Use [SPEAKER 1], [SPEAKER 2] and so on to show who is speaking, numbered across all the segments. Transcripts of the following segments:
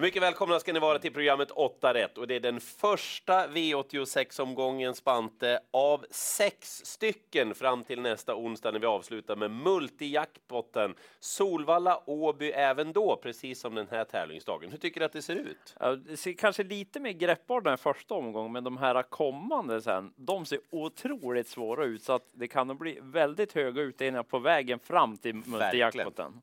[SPEAKER 1] Mycket välkomna ska ni vara till programmet 8 rätt och det är den första V86-omgången Spante av sex stycken fram till nästa onsdag när vi avslutar med multijackpotten Solvalla Åby även då, precis som den här tävlingsdagen. Hur tycker du att det ser ut?
[SPEAKER 2] Ja, det ser kanske lite mer greppbart den första omgången, men de här kommande sen, de ser otroligt svåra ut så att det kan nog bli väldigt höga utdelningar på vägen fram till multijackpotten.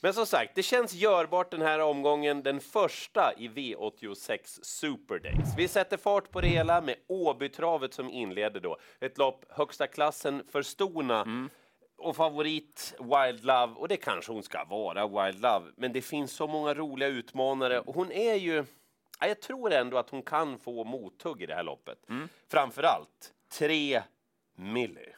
[SPEAKER 1] Men som sagt, det känns görbart den här omgången, den första i V86 Super Days. Vi sätter fart på det hela med Åbytravet som inleder då. Ett lopp högsta klassen för stona. Mm. Och favorit Wild Love, och det kanske hon ska vara, Wild Love. Men det finns så många roliga utmanare och hon är ju... Jag tror ändå att hon kan få mothugg i det här loppet. Mm. Framför allt tre Millie.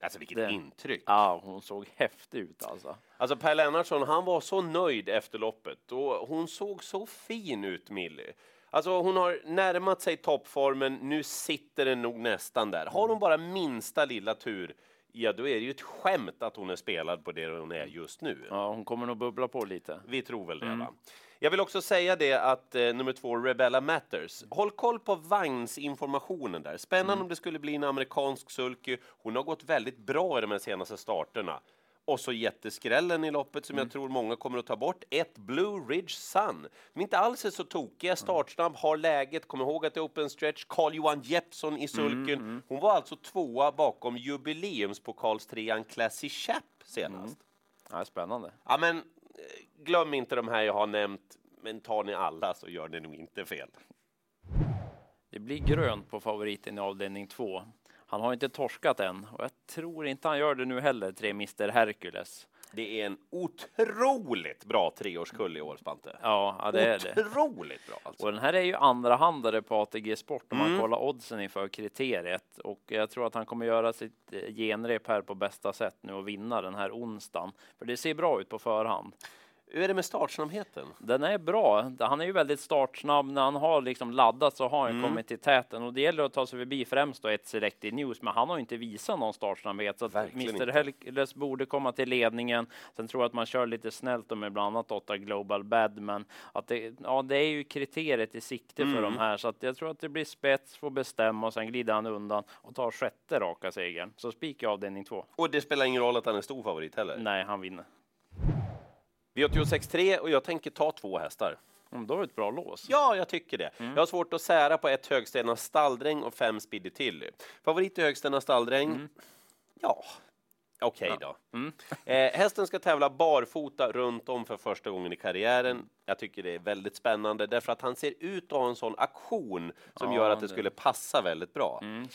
[SPEAKER 1] Alltså vilket det, intryck!
[SPEAKER 2] Ja, hon såg häftig ut alltså.
[SPEAKER 1] Alltså Per Lennartsson, han var så nöjd efter loppet och hon såg så fin ut, Millie. Alltså hon har närmat sig toppformen, nu sitter den nog nästan där. Har hon bara minsta lilla tur, ja då är det ju ett skämt att hon är spelad på det hon är just nu.
[SPEAKER 2] Ja, hon kommer nog bubbla på lite.
[SPEAKER 1] Vi tror väl det mm. va? Jag vill också säga det att eh, nummer två, Rebella Matters. Håll koll på vagnsinformationen där. Spännande mm. om det skulle bli en amerikansk sulky. Hon har gått väldigt bra i de senaste starterna. Och så jätteskrällen i loppet som mm. jag tror många kommer att ta bort. Ett Blue Ridge Sun. De inte alls är så tokiga. Startsnabb, har läget. Kom ihåg att det är open stretch. Carl-Johan Jeppsson i sulken. Mm, mm. Hon var alltså tvåa bakom jubileumspokalstrean Classy Chap senast. Mm.
[SPEAKER 2] Ja, spännande.
[SPEAKER 1] Ja, men glöm inte de här jag har nämnt, men tar ni alla så gör ni nog inte fel.
[SPEAKER 2] Det blir grönt på favoriten i avdelning 2. Han har inte torskat än och jag tror inte han gör det nu heller, tre Mr Hercules.
[SPEAKER 1] Det är en otroligt bra treårskull i år, Spante.
[SPEAKER 2] Ja, ja det är det.
[SPEAKER 1] Otroligt bra alltså.
[SPEAKER 2] Och den här är ju andra handare på ATG Sport om mm. man kollar oddsen inför kriteriet. Och jag tror att han kommer göra sitt eh, genrep här på bästa sätt nu och vinna den här onsdagen. För det ser bra ut på förhand.
[SPEAKER 1] Hur är det med startsnabbheten?
[SPEAKER 2] Den är bra. Han är ju väldigt startsnabb. När han har liksom laddat så har han mm. kommit till täten och det gäller att ta sig förbi främst då ett Selected News, men han har inte visat någon startsnabbhet så Mr Hercules borde komma till ledningen. Sen tror jag att man kör lite snällt med bland annat åtta Global Bad, men att det, ja, det är ju kriteriet i sikte mm. för de här så att jag tror att det blir spets, får bestämma och sen glider han undan och tar sjätte raka segern. Så spik i avdelning två.
[SPEAKER 1] Och det spelar ingen roll att han är stor favorit heller?
[SPEAKER 2] Nej, han vinner.
[SPEAKER 1] V86.3 och jag tänker ta två hästar.
[SPEAKER 2] Mm, då har du ett bra lås.
[SPEAKER 1] Ja, jag tycker det. Mm. Jag har svårt att sära på ett Högstena Stalldräng och fem Speedy Tilly. Favorit i Högstena Stalldräng? Mm. Ja, okej okay ja. då. Mm. Eh, hästen ska tävla barfota runt om för första gången i karriären. Jag tycker det är väldigt spännande därför att han ser ut att ha en sån aktion som ja, gör att det, det, skulle passa väldigt bra.
[SPEAKER 2] Mm,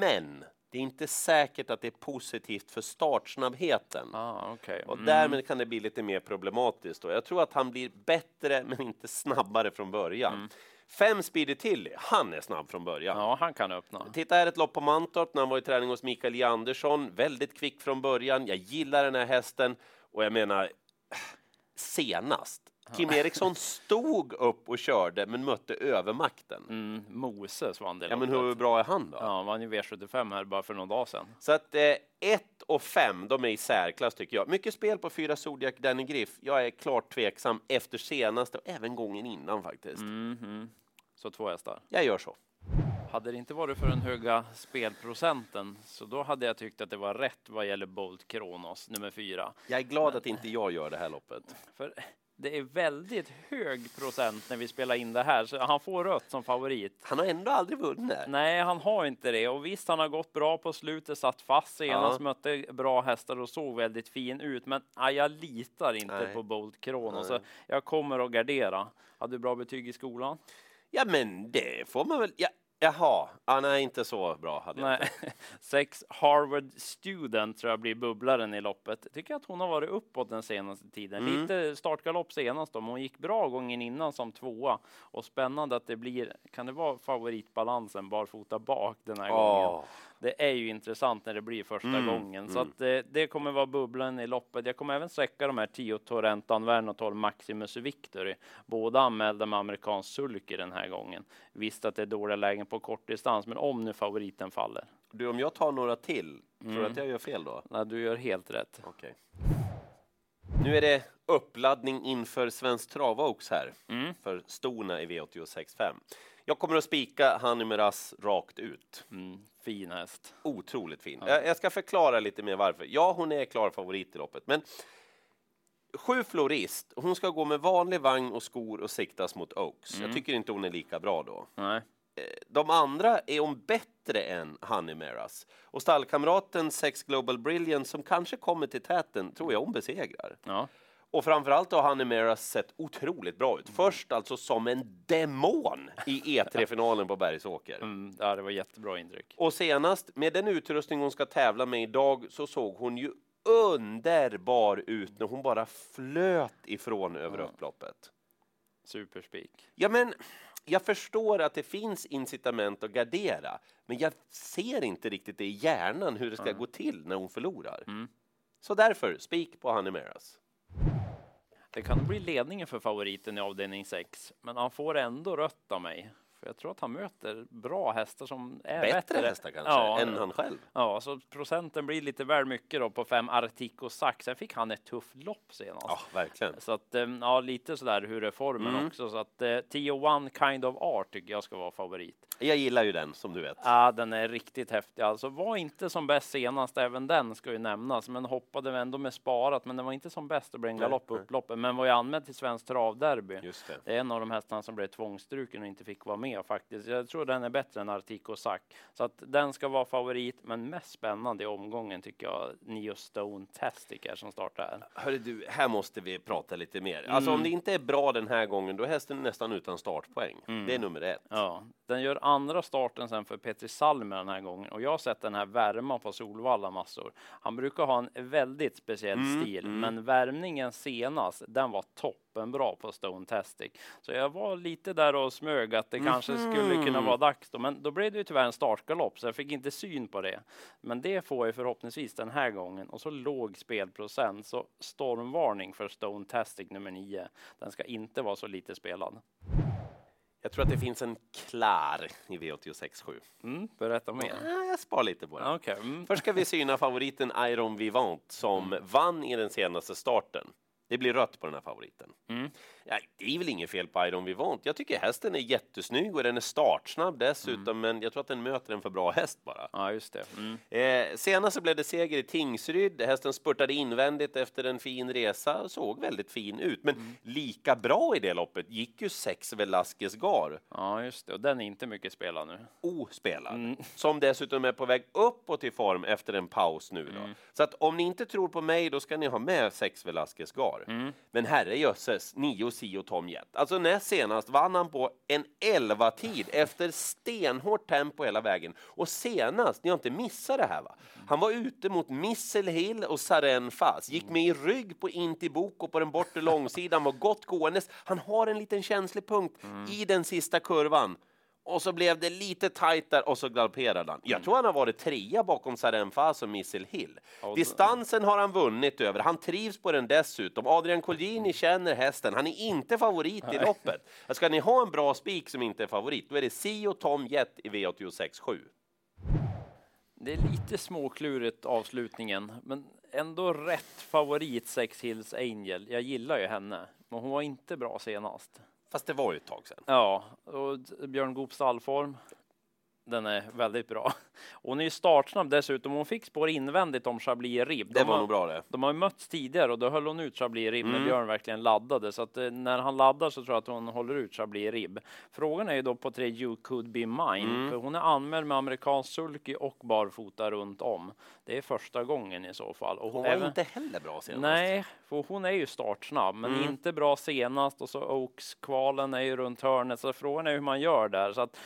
[SPEAKER 1] Men det är inte säkert att det är positivt för startsnabbheten.
[SPEAKER 2] Ah, okay. mm.
[SPEAKER 1] Och därmed kan det bli lite mer problematiskt. Då. Jag tror att han blir bättre, men inte snabbare från början. Mm. Fem Speedy Tilly, han är snabb från början.
[SPEAKER 2] Ja, han kan öppna.
[SPEAKER 1] Titta här ett lopp på Mantorp när han var i träning hos Mikael J. Andersson. Väldigt kvick från början. Jag gillar den här hästen och jag menar senast Kim Eriksson stod upp och körde men mötte övermakten.
[SPEAKER 2] Mm, Moses vann det
[SPEAKER 1] Ja, men hur bra är han då?
[SPEAKER 2] Ja, han vann ju V75 här bara för någon dag sedan.
[SPEAKER 1] Så att 1 eh, och 5, de är i särklass tycker jag. Mycket spel på fyra Zodiac Danny Griff. Jag är klart tveksam efter senaste och även gången innan faktiskt.
[SPEAKER 2] Mm -hmm. Så två hästar?
[SPEAKER 1] Jag gör så.
[SPEAKER 2] Hade det inte varit för den höga spelprocenten så då hade jag tyckt att det var rätt vad gäller Bolt Kronos nummer fyra.
[SPEAKER 1] Jag är glad Men... att inte jag gör det här loppet.
[SPEAKER 2] För det är väldigt hög procent när vi spelar in det här, så han får rött som favorit.
[SPEAKER 1] Han har ändå aldrig vunnit.
[SPEAKER 2] Nej, han har inte det. Och visst, han har gått bra på slutet, satt fast senast, ja. mötte bra hästar och såg väldigt fin ut. Men aj, jag litar inte Nej. på Bolt Krono, så jag kommer att gardera. Hade du bra betyg i skolan?
[SPEAKER 1] Ja, men det får man väl. Ja, Jaha, ah, nej inte så bra hade jag nej.
[SPEAKER 2] inte. Sex Harvard Student tror jag blir bubblaren i loppet. Tycker att hon har varit uppåt den senaste tiden. Mm. Lite startgalopp senast men hon gick bra gången innan som tvåa. Och spännande att det blir, kan det vara favoritbalansen barfota bak den här oh. gången? det är ju intressant när det blir första mm, gången. Så mm. att det, det, kommer vara bubblan i loppet. Jag kommer även sträcka de här 10 Torrentan Värn och 12 Maximus Victory. Båda anmälda med amerikansk sulky den här gången. Visst att det är dåliga lägen på kortdistans, men om nu favoriten faller.
[SPEAKER 1] Du, om jag tar några till, tror du att mm. jag gör fel då?
[SPEAKER 2] Nej, du gör helt rätt.
[SPEAKER 1] Okay. Nu är det uppladdning inför Svensk Travox här
[SPEAKER 2] Mm.
[SPEAKER 1] för stona i V86.5. Jag kommer att spika Miraz rakt ut.
[SPEAKER 2] Mm, fin häst.
[SPEAKER 1] Otroligt fin. Jag, jag ska förklara lite mer varför. Ja, hon är klar favorit i loppet, men sju florist. Hon ska gå med vanlig vagn och skor och siktas mot Oaks. Jag tycker inte hon är lika bra då.
[SPEAKER 2] Nej.
[SPEAKER 1] De andra är hon bättre än Honey Miraz. Och stallkamraten Sex Global Brilliance som kanske kommer till täten tror jag hon besegrar.
[SPEAKER 2] Ja.
[SPEAKER 1] Och framförallt har Honey Miraz sett otroligt bra ut. Först alltså som en demon i E3-finalen på Bergsåker.
[SPEAKER 2] Mm, ja, det var jättebra intryck.
[SPEAKER 1] Och senast, med den utrustning hon ska tävla med idag, så såg hon ju underbar ut när hon bara flöt ifrån över upploppet.
[SPEAKER 2] Superspik.
[SPEAKER 1] Ja, men jag förstår att det finns incitament att gardera, men jag ser inte riktigt det i hjärnan hur det ska gå till när hon förlorar.
[SPEAKER 2] Mm.
[SPEAKER 1] Så därför, spik på Honey Miraz.
[SPEAKER 2] Det kan bli ledningen för favoriten i avdelning 6, men han får ändå rött av mig. För jag tror att han möter bra hästar som är
[SPEAKER 1] Bättre,
[SPEAKER 2] bättre.
[SPEAKER 1] hästar kanske,
[SPEAKER 2] Ja,
[SPEAKER 1] än han själv.
[SPEAKER 2] Ja, så procenten blir lite väl mycket då på fem Artico Sax. Sen fick han ett tufft lopp senast.
[SPEAKER 1] Ja, verkligen.
[SPEAKER 2] Så att, eh, ja, lite sådär hur är formen
[SPEAKER 1] Mm.
[SPEAKER 2] också. Så att eh, 10-1 Kind of Art tycker jag ska vara favorit.
[SPEAKER 1] Jag gillar ju den, som du vet.
[SPEAKER 2] Ja, den är riktigt häftig. Alltså var inte som bäst senast, även den ska ju nämnas, men hoppade ändå med sparat. Men den var inte som bäst och blev en galopp upploppet, men var ju anmäld till Svenskt Travderby.
[SPEAKER 1] Just det.
[SPEAKER 2] Det är en av de hästarna som blev tvångsstruken och inte fick vara med faktiskt. Jag tror den är bättre än Artico Sack. Så att den ska vara favorit, men mest spännande i omgången tycker jag Neo Stone Tastic är som startar här.
[SPEAKER 1] Hörru du, här måste vi prata lite mer. Alltså om det inte är bra den här gången, då är hästen nästan utan startpoäng. Det är nummer ett.
[SPEAKER 2] Ja, den gör andra starten sen för Petri Salmer den här gången och jag har sett den här värma på Solvalla massor. Han brukar ha en väldigt speciell stil, men värmningen senast, den var toppenbra på Stone Tastic. Så jag var lite där och smög att det kanske skulle kunna vara dags då, men då blev det ju tyvärr en startgalopp så jag fick inte syn på det. Men det får jag förhoppningsvis den här gången och så låg spelprocent så stormvarning för Stone Tastic nummer 9. Den ska inte vara så lite spelad.
[SPEAKER 1] Jag tror att det finns en klar i V86.7.
[SPEAKER 2] Mm, berätta mer.
[SPEAKER 1] Ja, jag spar lite på den.
[SPEAKER 2] Okej. Mm.
[SPEAKER 1] Först ska vi syna favoriten Iron Vivant som vann i den senaste starten. Det blir rött på den här favoriten.
[SPEAKER 2] Mm.
[SPEAKER 1] Ja, det är väl inget fel på Iron Vivant. Jag tycker hästen är jättesnygg och den är startsnabb dessutom, men jag tror att den möter en för bra häst bara.
[SPEAKER 2] Ja, just det. Mm.
[SPEAKER 1] Eh, senast så blev det seger i Tingsryd. Hästen spurtade invändigt efter en fin resa såg väldigt fin ut. Men lika bra i det loppet gick ju sex Velasquez Gar,
[SPEAKER 2] Ja, just det. Och den är inte mycket spelad nu.
[SPEAKER 1] ospelad. Som dessutom är på väg uppåt i form efter en paus nu. Då. Så att om ni inte tror på mig, då ska ni ha med sex Velasquez Gar. Men herrejösses, nio si och Tom Jet. Alltså näst senast vann han på en 11-tid efter stenhårt tempo hela vägen. Och senast, ni har inte missat det här va? Han var ute mot Missile Hill och Saren Fas, gick med i rygg på Intiboko på den bortre långsidan, var gott gåendes. Han har en liten känslig punkt i den sista kurvan. Och så blev det lite tajt där och så galopperade han. Jag tror han har varit trea bakom Saren Fas och Missile Hill. Distansen har han vunnit över. Han trivs på den dessutom. Adrian Colgjini känner hästen. Han är inte favorit i loppet. Ska ni ha en bra spik som inte är favorit, då är det Sio Tom Jet i V86 7.
[SPEAKER 2] Det är lite småklurigt avslutningen, men ändå rätt favorit Sex Hills Angel. Jag gillar ju henne, men hon var inte bra senast.
[SPEAKER 1] Fast det var ju ett tag sedan.
[SPEAKER 2] Ja, och Björn Goops stallform. Den är väldigt bra. Hon är ju startsnabb dessutom. Hon fick spår invändigt om Chablis Ribb.
[SPEAKER 1] Det
[SPEAKER 2] De
[SPEAKER 1] var
[SPEAKER 2] har-
[SPEAKER 1] nog bra det.
[SPEAKER 2] De har ju mötts tidigare och då höll hon ut Chablis Ribb
[SPEAKER 1] Mm.
[SPEAKER 2] när Björn verkligen laddade. Så att eh, när han laddar så tror jag att hon håller ut Chablis Ribb. Frågan är ju då på tre You could be mine.
[SPEAKER 1] Mm.
[SPEAKER 2] För hon är anmäld med amerikansk sulky och barfota runt om. Det är första gången i så fall. Och
[SPEAKER 1] Hon var
[SPEAKER 2] även-
[SPEAKER 1] inte heller bra senast.
[SPEAKER 2] Nej, för hon är ju startsnabb, men
[SPEAKER 1] Mm.
[SPEAKER 2] inte bra senast och så Oaks-kvalen är ju runt hörnet, så frågan är hur man gör där. Så att,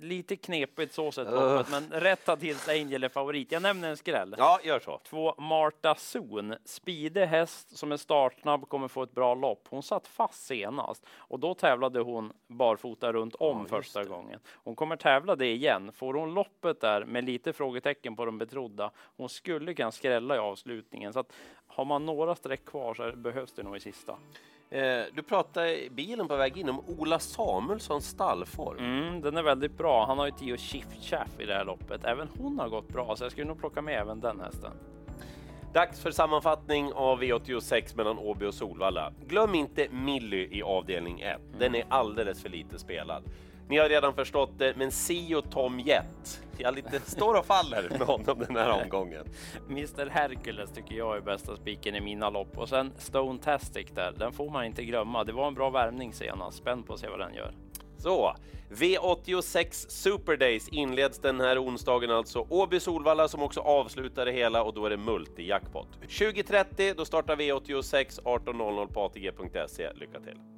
[SPEAKER 2] lite knepigt så sett loppet, men rätt att Hills Angel är favorit. Jag nämner en skräll.
[SPEAKER 1] Ja, gör så.
[SPEAKER 2] Två Marta Zon, speedig häst som är startsnabb, kommer få ett bra lopp. Hon satt fast senast och då tävlade hon barfota runt om första gången. Hon kommer tävla det igen. Får hon loppet där med lite frågetecken på de betrodda, hon skulle kunna skrälla i avslutningen. Så att har man några streck kvar så behövs det nog i sista.
[SPEAKER 1] Eh, du pratade i bilen på väg in om Ola Samuelssons stallform.
[SPEAKER 2] Mm, den är väldigt bra. Han har ju Tio Chiff Chaff i det här loppet. Även hon har gått bra, så jag skulle nog plocka med även den hästen.
[SPEAKER 1] Dags för sammanfattning av V86 mellan Åby och Solvalla. Glöm inte Milly i avdelning 1. Den är alldeles för lite spelad. Ni har redan förstått det, men Sio Tom Jet. Jag lite står och faller med honom den här omgången.
[SPEAKER 2] Mr Hercules tycker jag är bästa spiken i mina lopp och sen Stone Tastic där. Den får man inte glömma. Det var en bra värmning senast. Spänd på att se vad den gör.
[SPEAKER 1] Så, V86 Super Days inleds den här onsdagen alltså. Åby Solvalla som också avslutar det hela och då är det multi-jackpot. 20.30 då startar V86 18.00 på ATG.se. Lycka till!